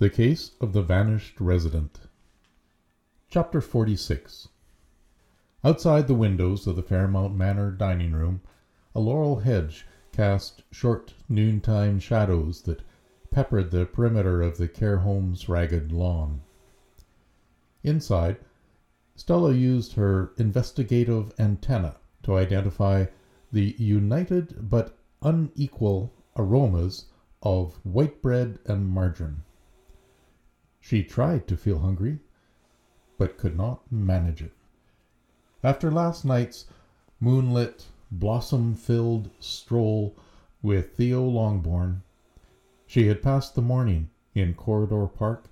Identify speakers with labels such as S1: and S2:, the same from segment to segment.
S1: The Case of the Vanished Resident. Chapter 46 Outside the windows of the Fairmount Manor dining room, a laurel hedge cast short noontime shadows that peppered the perimeter of the care home's ragged lawn. Inside, Stella used her investigative antenna to identify the united but unequal aromas of white bread and margarine. She tried to feel hungry, but could not manage it. After last night's moonlit, blossom filled stroll with Theo Longbourn, she had passed the morning in Corridor Park,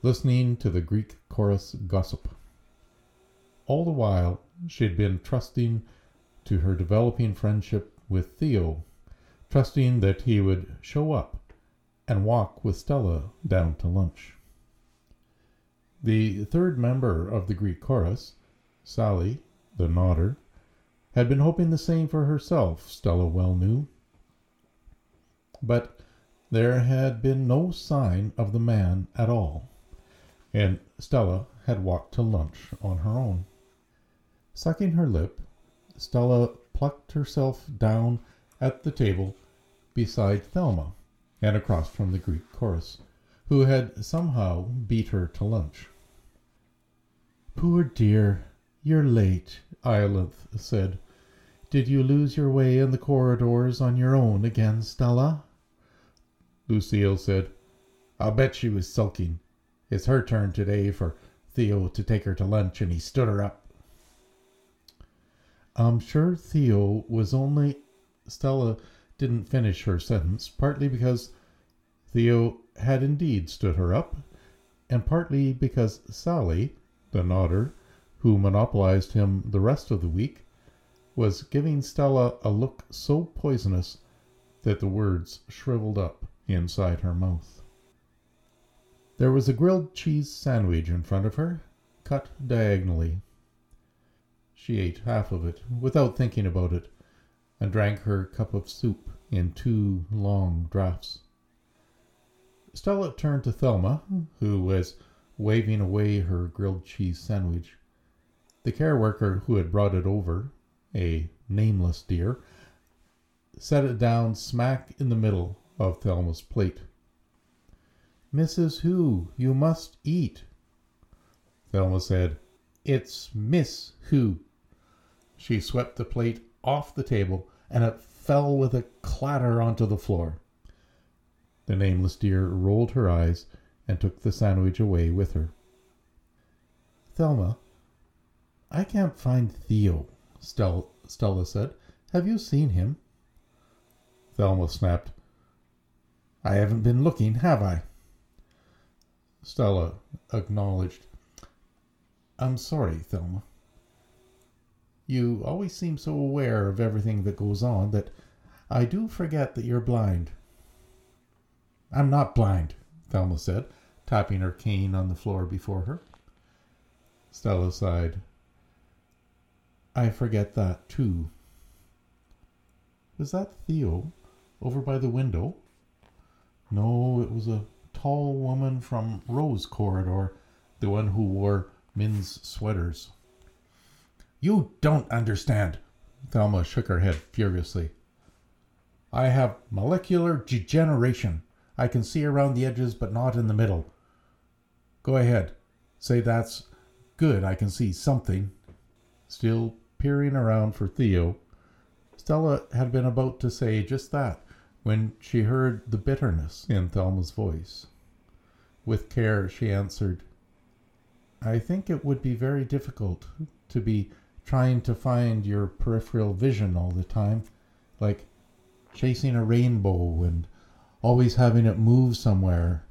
S1: listening to the Greek chorus gossip. All the while, she had been trusting to her developing friendship with Theo, trusting that he would show up and walk with Stella down to lunch. The third member of the Greek chorus, Sally, the nodder, had been hoping the same for herself, Stella well knew. But there had been no sign of the man at all, and Stella had walked to lunch on her own. Sucking her lip, Stella plucked herself down at the table beside Thelma and across from the Greek chorus, who had somehow beat her to lunch. Poor dear, you're late, Iolanthe said. Did you lose your way in the corridors on your own again, Stella?
S2: Lucille said, I'll bet she was sulking. It's her turn today for Theo to take her to lunch, and he stood her up.
S1: I'm sure Theo was only. Stella didn't finish her sentence, partly because Theo had indeed stood her up, and partly because Sally, the nodder, who monopolized him the rest of the week, was giving Stella a look so poisonous that the words shriveled up inside her mouth. There was a grilled cheese sandwich in front of her, cut diagonally. She ate half of it without thinking about it, and drank her cup of soup in two long draughts. Stella turned to Thelma, who was waving away her grilled cheese sandwich. The care worker who had brought it over, a nameless dear, set it down smack in the middle of Thelma's plate. Mrs. Who, you must eat. Thelma said, It's Miss Who. She swept the plate off the table, and it fell with a clatter onto the floor. The nameless dear rolled her eyes and took the sandwich away with her. Thelma, I can't find Theo, Stel- Stella said. Have you seen him? Thelma snapped. I haven't been looking, have I? Stella acknowledged. I'm sorry, Thelma. You always seem so aware of everything that goes on that I do forget that you're blind. I'm not blind, Thelma said, tapping her cane on the floor before her. Stella sighed. I forget that, too. Was that Theo over by the window? No, it was a tall woman from Rose Corridor, the one who wore men's sweaters.
S2: You don't understand.
S1: Thelma shook her head furiously.
S2: I have molecular degeneration. I can see around the edges, but not in the middle. Go ahead. Say that's good. I can see something.
S1: Still peering around for Theo, Stella had been about to say just that when she heard the bitterness in Thelma's voice. With care, she answered, I think it would be very difficult to be trying to find your peripheral vision all the time, like chasing a rainbow and always having it move somewhere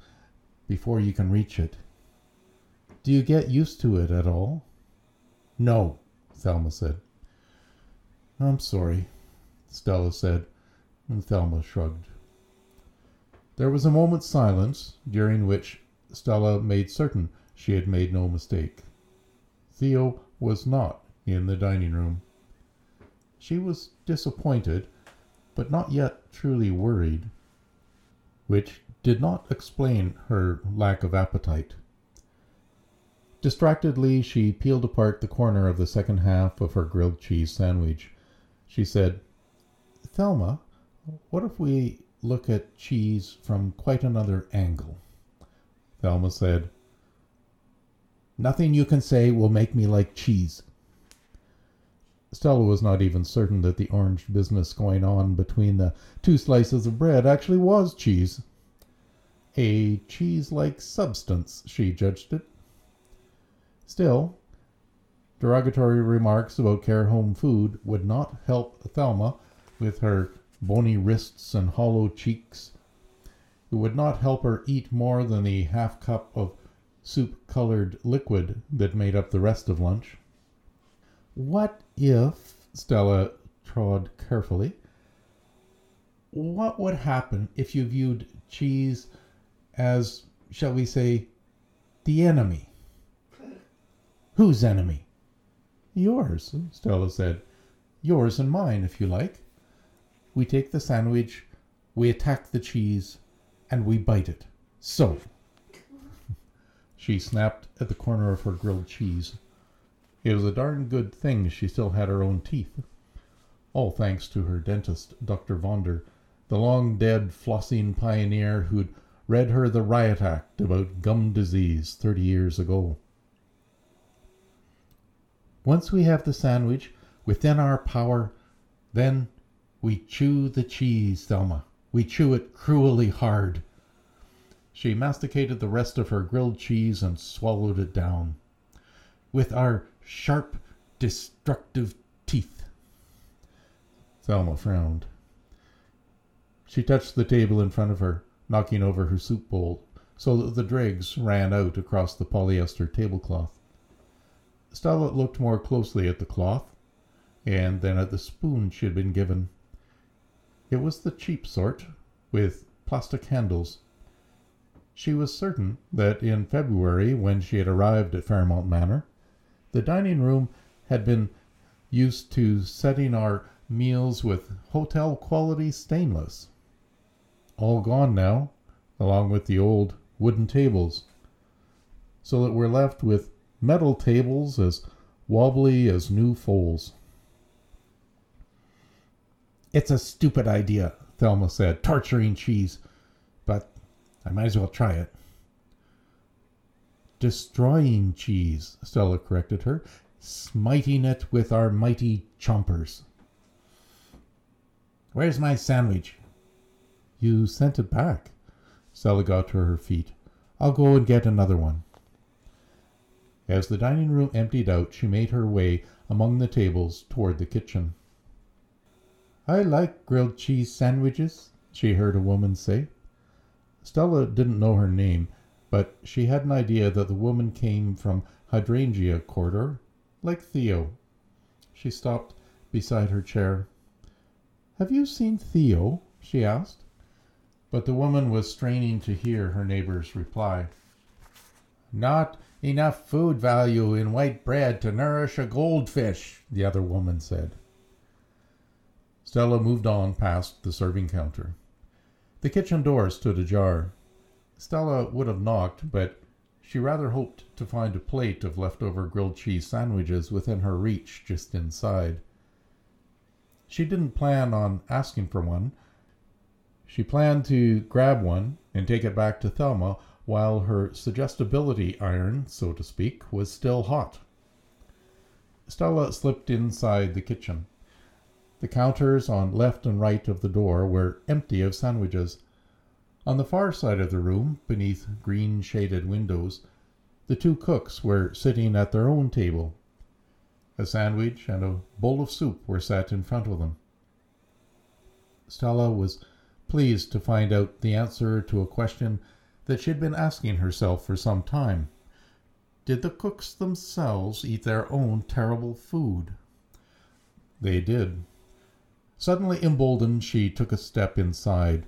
S1: before you can reach it. Do you get used to it at all?
S2: No, Thelma said.
S1: I'm sorry, Stella said, and Thelma shrugged. There was a moment's silence, during which Stella made certain she had made no mistake. Theo was not in the dining room. She was disappointed, but not yet truly worried. Which did not explain her lack of appetite. Distractedly, she peeled apart the corner of the second half of her grilled cheese sandwich. She said, Thelma, what if we look at cheese from quite another angle? Thelma said, Nothing you can say will make me like cheese. Stella was not even certain that the orange business going on between the two slices of bread actually was cheese. A cheese like substance, she judged it. Still, derogatory remarks about care home food would not help Thelma with her bony wrists and hollow cheeks. It would not help her eat more than the half cup of soup colored liquid that made up the rest of lunch. What if, Stella trod carefully, what would happen if you viewed cheese as, shall we say, the enemy? Whose enemy? Yours, Stella said. Yours and mine, if you like. We take the sandwich, we attack the cheese, and we bite it. So. she snapped at the corner of her grilled cheese. It was a darn good thing she still had her own teeth. All thanks to her dentist, Dr. Vonder, the long dead flossing pioneer who'd read her the riot act about gum disease thirty years ago. Once we have the sandwich within our power, then we chew the cheese, Thelma. We chew it cruelly hard. She masticated the rest of her grilled cheese and swallowed it down. With our sharp, destructive teeth. Thelma frowned. She touched the table in front of her, knocking over her soup bowl so that the dregs ran out across the polyester tablecloth. Stella looked more closely at the cloth, and then at the spoon she had been given. It was the cheap sort, with plastic handles. She was certain that in February, when she had arrived at Fairmount Manor, the dining room had been used to setting our meals with hotel quality stainless. All gone now, along with the old wooden tables, so that we're left with metal tables as wobbly as new foals. It's a stupid idea, Thelma said, torturing cheese, but I might as well try it. Destroying cheese, Stella corrected her, smiting it with our mighty chompers. Where's my sandwich? You sent it back. Stella got to her feet. I'll go and get another one. As the dining room emptied out, she made her way among the tables toward the kitchen. I like grilled cheese sandwiches, she heard a woman say. Stella didn't know her name, but she had an idea that the woman came from Hydrangea Quarter, like Theo. She stopped beside her chair. Have you seen Theo? she asked. But the woman was straining to hear her neighbor's reply. Not enough food value in white bread to nourish a goldfish, the other woman said. Stella moved on past the serving counter. The kitchen door stood ajar. Stella would have knocked, but she rather hoped to find a plate of leftover grilled cheese sandwiches within her reach just inside. She didn't plan on asking for one. She planned to grab one and take it back to Thelma while her suggestibility iron, so to speak, was still hot. Stella slipped inside the kitchen. The counters on left and right of the door were empty of sandwiches. On the far side of the room, beneath green shaded windows, the two cooks were sitting at their own table. A sandwich and a bowl of soup were set in front of them. Stella was pleased to find out the answer to a question that she had been asking herself for some time. Did the cooks themselves eat their own terrible food? They did. Suddenly emboldened, she took a step inside.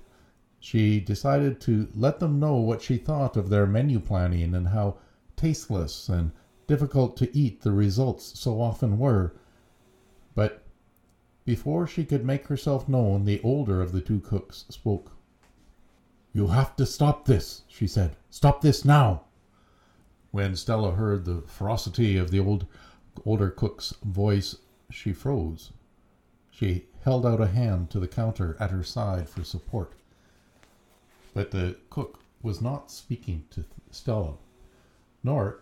S1: She decided to let them know what she thought of their menu planning and how tasteless and difficult to eat the results so often were. But before she could make herself known, the older of the two cooks spoke.
S2: You have to stop this, she said. Stop this now. When Stella heard the ferocity of the old older cook's voice, she froze. She held out a hand to the counter at her side for support. But the cook was not speaking to Stella, nor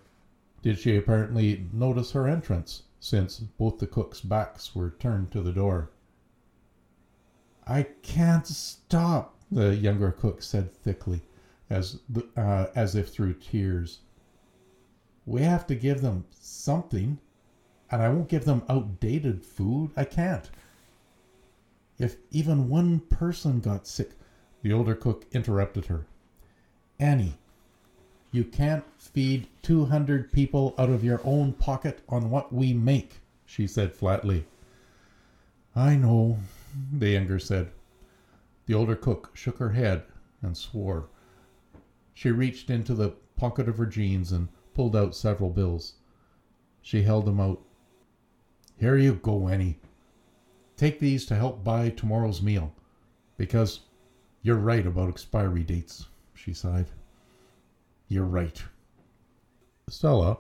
S2: did she apparently notice her entrance, since both the cooks' backs were turned to the door. I can't stop, the younger cook said thickly, as, uh, as if through tears. We have to give them something, and I won't give them outdated food. I can't. If even one person got sick, the older cook interrupted her. Annie, you can't feed 200 people out of your own pocket on what we make, she said flatly. I know, the younger said. The older cook shook her head and swore. She reached into the pocket of her jeans and pulled out several bills. She held them out. Here you go, Annie. Take these to help buy tomorrow's meal. Because you're right about expiry dates, she sighed. You're right. Stella,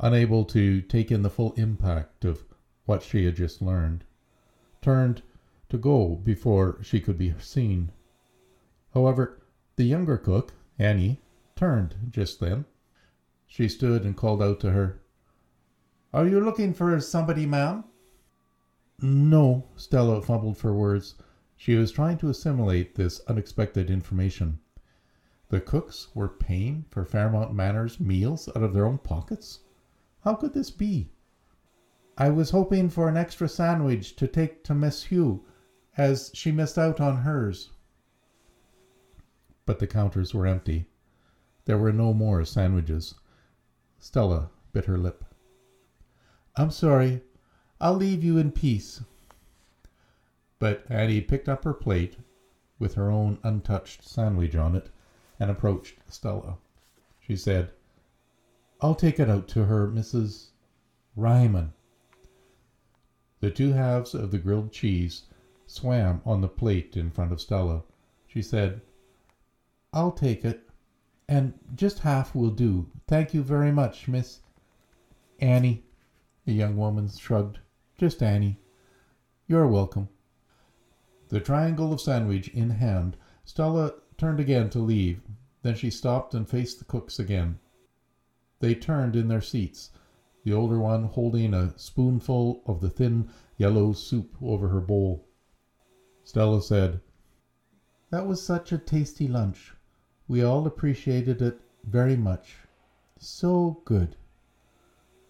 S2: unable to take in the full impact of what she had just learned, turned to go before she could be seen. However, the younger cook, Annie, turned just then she stood and called out to her. Are you looking for somebody, ma'am? No, Stella fumbled for words. She was trying to assimilate this unexpected information. The cooks were paying for Fairmount Manor's meals out of their own pockets? How could this be? I was hoping for an extra sandwich to take to Miss Hugh, as she missed out on hers. But the counters were empty. There were no more sandwiches. Stella bit her lip. I'm sorry. I'll leave you in peace. But Annie picked up her plate with her own untouched sandwich on it and approached Stella. She said, I'll take it out to her, Mrs. Ryman. The two halves of the grilled cheese swam on the plate in front of Stella. She said, I'll take it. And just half will do. Thank you very much, Miss Annie. The young woman shrugged. Just Annie. You're welcome. The triangle of sandwich in hand, Stella turned again to leave. Then she stopped and faced the cooks again. They turned in their seats, the older one holding a spoonful of the thin yellow soup over her bowl. Stella said, That was such a tasty lunch. We all appreciated it very much. So good.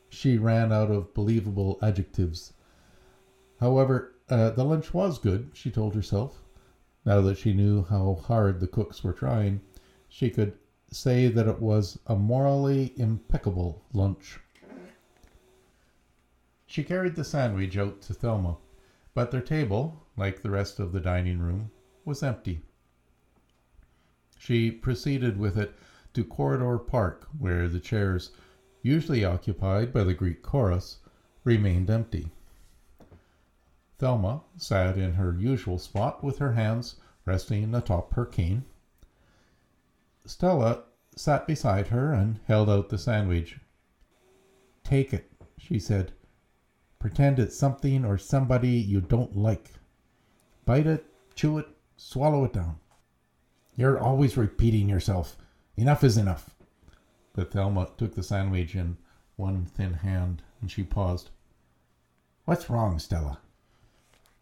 S2: She ran out of believable adjectives. However, uh, the lunch was good, she told herself. Now that she knew how hard the cooks were trying, she could say that it was a morally impeccable lunch. She carried the sandwich out to Thelma, but their table, like the rest of the dining room, was empty. She proceeded with it to Corridor Park, where the chairs, usually occupied by the Greek chorus, remained empty. Thelma sat in her usual spot with her hands resting atop her cane. Stella sat beside her and held out the sandwich. Take it, she said. Pretend it's something or somebody you don't like. Bite it, chew it, swallow it down. You're always repeating yourself. Enough is enough. But Thelma took the sandwich in one thin hand, and she paused. What's wrong, Stella?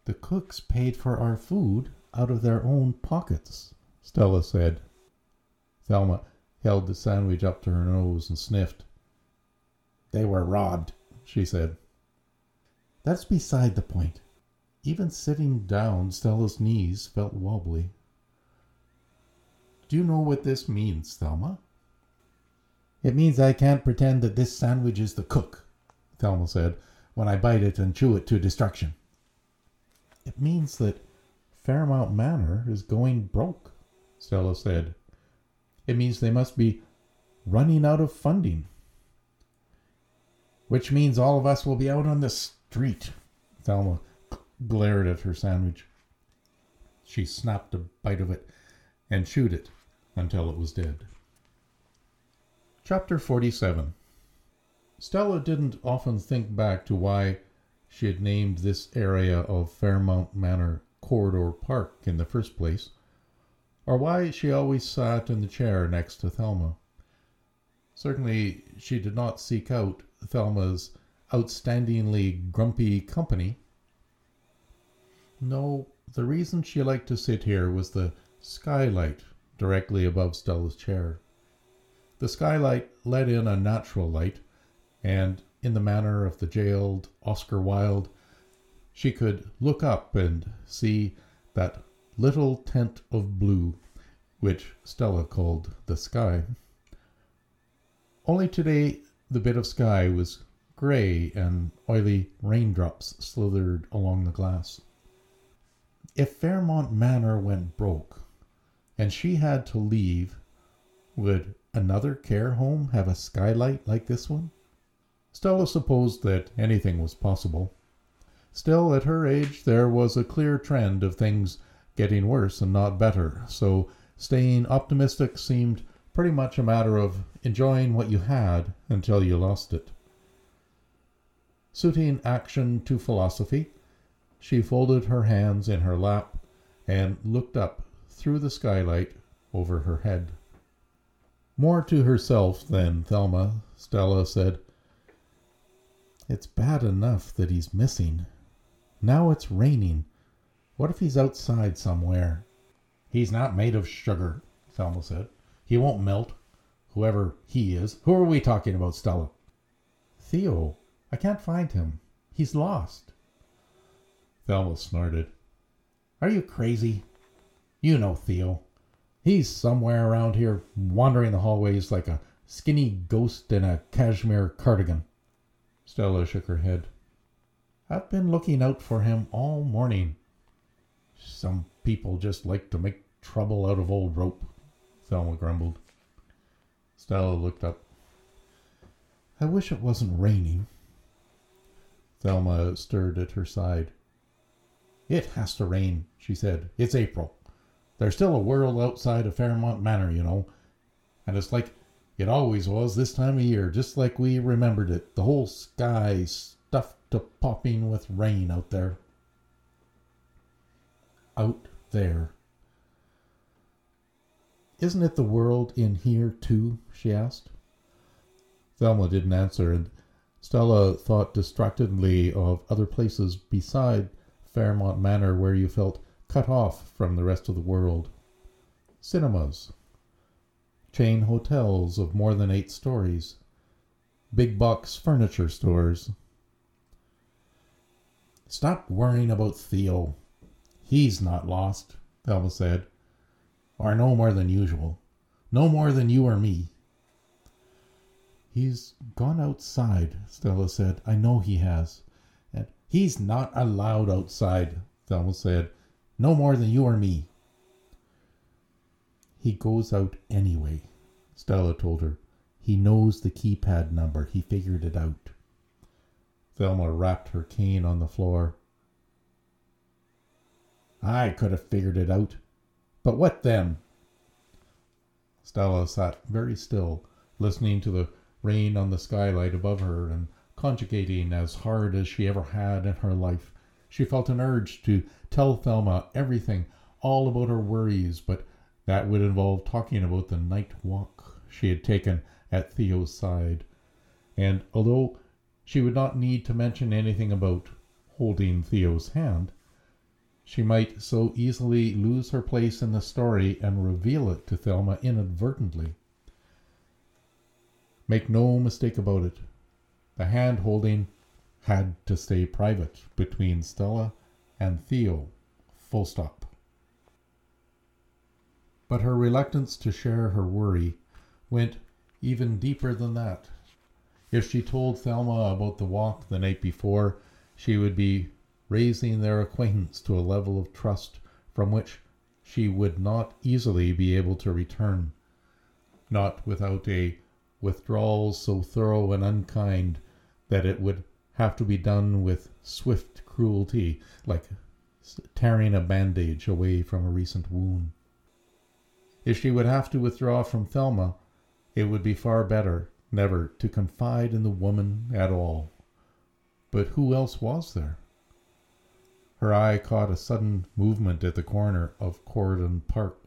S2: The cooks paid for our food out of their own pockets, Stella said. Thelma held the sandwich up to her nose and sniffed. They were robbed, she said. That's beside the point. Even sitting down, Stella's knees felt wobbly. Do you know what this means, Thelma? It means I can't pretend that this sandwich is the cook, Thelma said, when I bite it and chew it to destruction. It means that Fairmount Manor is going broke, Stella said. It means they must be running out of funding. Which means all of us will be out on the street. Thelma glared at her sandwich. She snapped a bite of it and chewed it until it was dead. Chapter 47 Stella didn't often think back to why she had named this area of Fairmount Manor Corridor Park in the first place, or why she always sat in the chair next to Thelma. Certainly, she did not seek out Thelma's outstandingly grumpy company. No, the reason she liked to sit here was the skylight directly above Stella's chair. The skylight let in a natural light, and in the manner of the jailed Oscar Wilde, she could look up and see that little tent of blue, which Stella called the sky. Only today the bit of sky was grey and oily raindrops slithered along the glass. If Fairmount Manor went broke, and she had to leave, would another care home have a skylight like this one? Stella supposed that anything was possible. Still, at her age, there was a clear trend of things getting worse and not better, so staying optimistic seemed pretty much a matter of enjoying what you had until you lost it. Suiting action to philosophy, she folded her hands in her lap and looked up through the skylight over her head. More to herself than Thelma, Stella said, It's bad enough that he's missing. Now it's raining. What if he's outside somewhere? He's not made of sugar, Thelma said. He won't melt. Whoever he is. Who are we talking about, Stella? Theo. I can't find him. He's lost. Thelma snorted. Are you crazy? You know Theo. He's somewhere around here wandering the hallways like a skinny ghost in a cashmere cardigan. Stella shook her head. I've been looking out for him all morning. Some people just like to make trouble out of old rope, Thelma grumbled. Stella looked up. I wish it wasn't raining. Thelma stirred at her side. It has to rain, she said. It's April. There's still a world outside of Fairmount Manor, you know. And it's like it always was this time of year, just like we remembered it. The whole sky stuffed to popping with rain out there. Out there. Isn't it the world in here, too? she asked. Thelma didn't answer, and Stella thought distractedly of other places beside Fairmount Manor where you felt cut off from the rest of the world. Cinemas, chain hotels of more than eight stories, big box furniture stores. Stop worrying about Theo. He's not lost, Thelma said. Or no more than usual. No more than you or me. He's gone outside, Stella said. I know he has. And he's not allowed outside, Thelma said. No more than you or me. He goes out anyway, Stella told her. He knows the keypad number. He figured it out. Thelma rapped her cane on the floor. I could have figured it out. But what then? Stella sat very still, listening to the rain on the skylight above her and conjugating as hard as she ever had in her life she felt an urge to tell Thelma everything, all about her worries, but that would involve talking about the night walk she had taken at Theo's side. And although she would not need to mention anything about holding Theo's hand, she might so easily lose her place in the story and reveal it to Thelma inadvertently. Make no mistake about it. The hand holding had to stay private between Stella and Theo. Full stop. But her reluctance to share her worry went even deeper than that. If she told Thelma about the walk the night before, she would be raising their acquaintance to a level of trust from which she would not easily be able to return, not without a withdrawal so thorough and unkind that it would have to be done with swift cruelty, like tearing a bandage away from a recent wound.
S1: If she would have to withdraw from Thelma, it would be far better never to confide in the woman at all. But who else was there? Her eye caught a sudden movement at the corner of Corridor Park.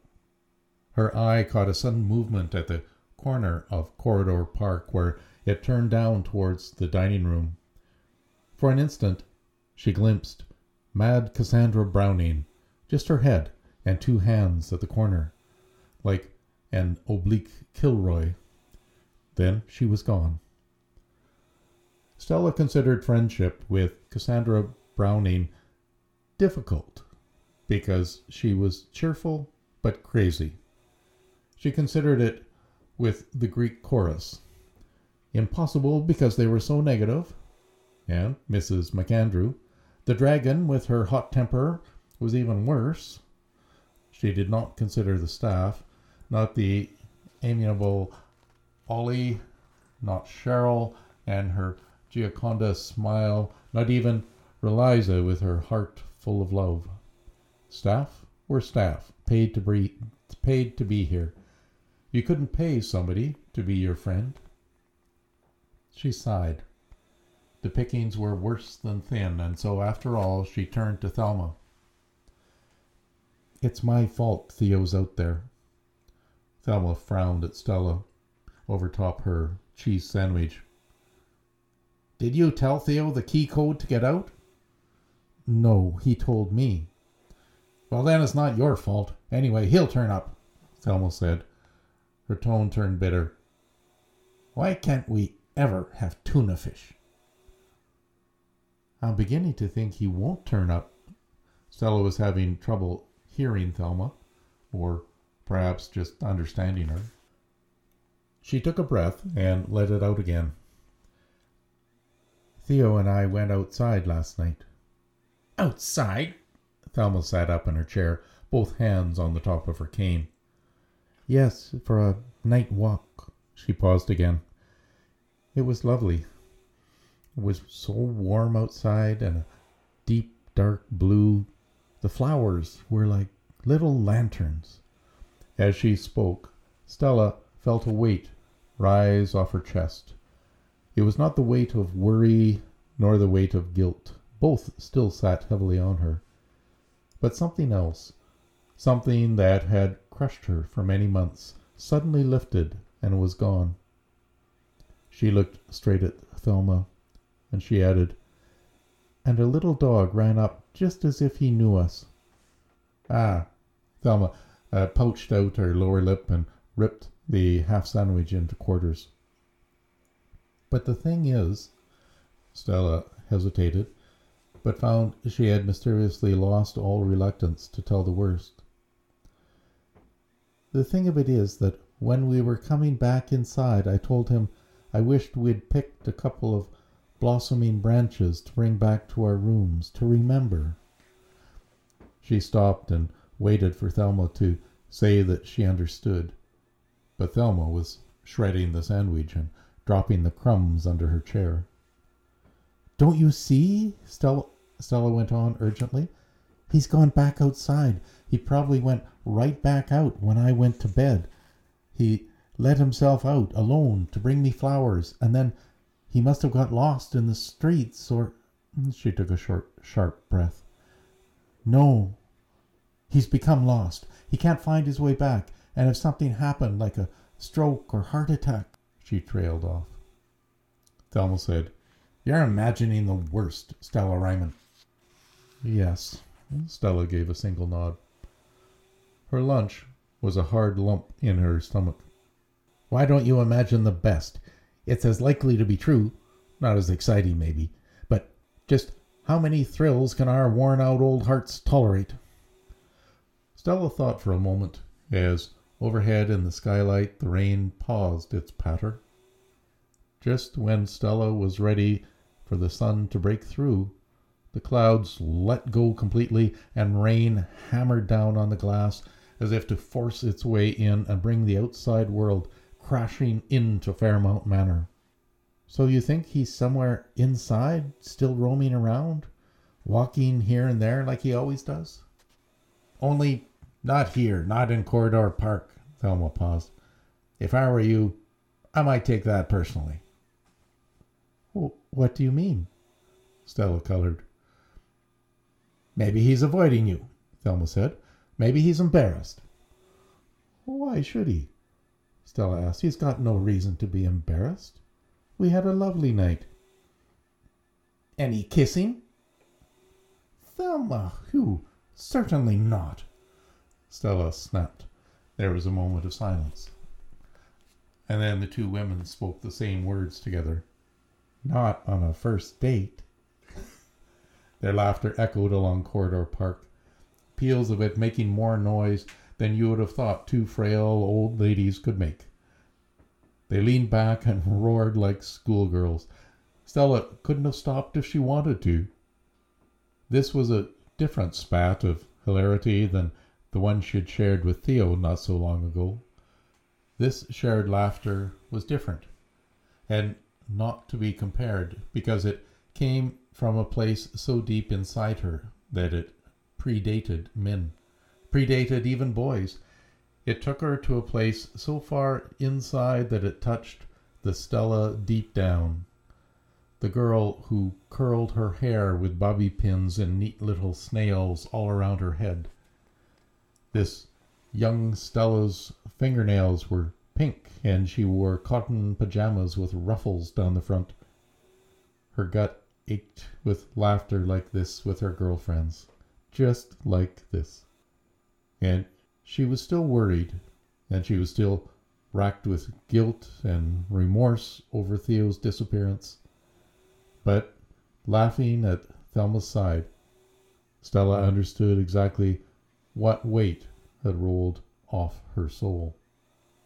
S1: Her eye caught a sudden movement at the corner of Corridor Park where it turned down towards the dining room. For an instant she glimpsed mad Cassandra Browning, just her head and two hands at the corner, like an oblique Kilroy. Then she was gone. Stella considered friendship with Cassandra Browning difficult because she was cheerful but crazy. She considered it with the Greek chorus impossible because they were so negative, and Mrs. MacAndrew, the dragon with her hot temper, was even worse. She did not consider the staff, not the amiable Ollie, not Cheryl and her Gioconda smile, not even Reliza with her heart full of love. Staff were staff, paid to be paid to be here. You couldn't pay somebody to be your friend. She sighed. The pickings were worse than thin, and so after all she turned to Thelma. It's my fault Theo's out there. Thelma frowned at Stella overtop her cheese sandwich. Did you tell Theo the key code to get out? No, he told me. Well, then it's not your fault. Anyway, he'll turn up, Thelma said. Her tone turned bitter. Why can't we ever have tuna fish? I'm beginning to think he won't turn up. Stella was having trouble hearing Thelma, or perhaps just understanding her. She took a breath and let it out again. Theo and I went outside last night. Outside? Thelma sat up in her chair, both hands on the top of her cane. Yes, for a night walk. She paused again. It was lovely. It was so warm outside and a deep dark blue. The flowers were like little lanterns. As she spoke, Stella felt a weight rise off her chest. It was not the weight of worry nor the weight of guilt. Both still sat heavily on her. But something else, something that had crushed her for many months, suddenly lifted and was gone. She looked straight at Thelma, and she added, And a little dog ran up just as if he knew us. Ah, Thelma uh, pouched out her lower lip and ripped the half sandwich into quarters. But the thing is, Stella hesitated, but found she had mysteriously lost all reluctance to tell the worst. The thing of it is that when we were coming back inside, I told him I wished we'd picked a couple of blossoming branches to bring back to our rooms to remember. She stopped and waited for Thelma to say that she understood. But Thelma was shredding the sandwich and dropping the crumbs under her chair. Don't you see? Stella, Stella went on urgently. He's gone back outside. He probably went right back out when I went to bed. He let himself out alone to bring me flowers, and then he must have got lost in the streets or. She took a short, sharp breath. No, he's become lost. He can't find his way back. And if something happened, like a stroke or heart attack, she trailed off. Thelma said, You're imagining the worst, Stella Ryman. Yes, Stella gave a single nod. Her lunch was a hard lump in her stomach. Why don't you imagine the best? It's as likely to be true, not as exciting maybe, but just how many thrills can our worn out old hearts tolerate? Stella thought for a moment as Overhead in the skylight, the rain paused its patter. Just when Stella was ready for the sun to break through, the clouds let go completely and rain hammered down on the glass as if to force its way in and bring the outside world crashing into Fairmount Manor. So you think he's somewhere inside, still roaming around, walking here and there like he always does? Only not here, not in Corridor Park,
S2: Thelma paused. If I were you, I might take that personally.
S1: what do you mean?
S2: Stella colored. Maybe he's avoiding you, Thelma said. Maybe he's embarrassed.
S1: Why should he? Stella asked. He's got no reason to be embarrassed. We had a lovely night.
S2: Any kissing?
S1: Thelma, who? Certainly not.
S2: Stella snapped. There was a moment of silence. And then the two women spoke the same words together.
S1: Not on a first date.
S2: Their laughter echoed along Corridor Park, peals of it making more noise than you would have thought two frail old ladies could make. They leaned back and roared like schoolgirls. Stella couldn't have stopped if she wanted to. This was a different spat of hilarity than the one she had shared with Theo not so long ago. This shared laughter was different, and not to be compared, because it came from a place so deep inside her that it predated men, predated even boys. It took her to a place so far inside that it touched the Stella deep down. The girl who curled her hair with bobby pins and neat little snails all around her head. This young Stella's fingernails were pink and she wore cotton pajamas with ruffles down the front. Her gut ached with laughter like this with her girlfriends, just like this. And she was still worried, and she was still racked with guilt and remorse over Theo's disappearance. But laughing at Thelma's side, Stella understood exactly what weight had rolled off her soul.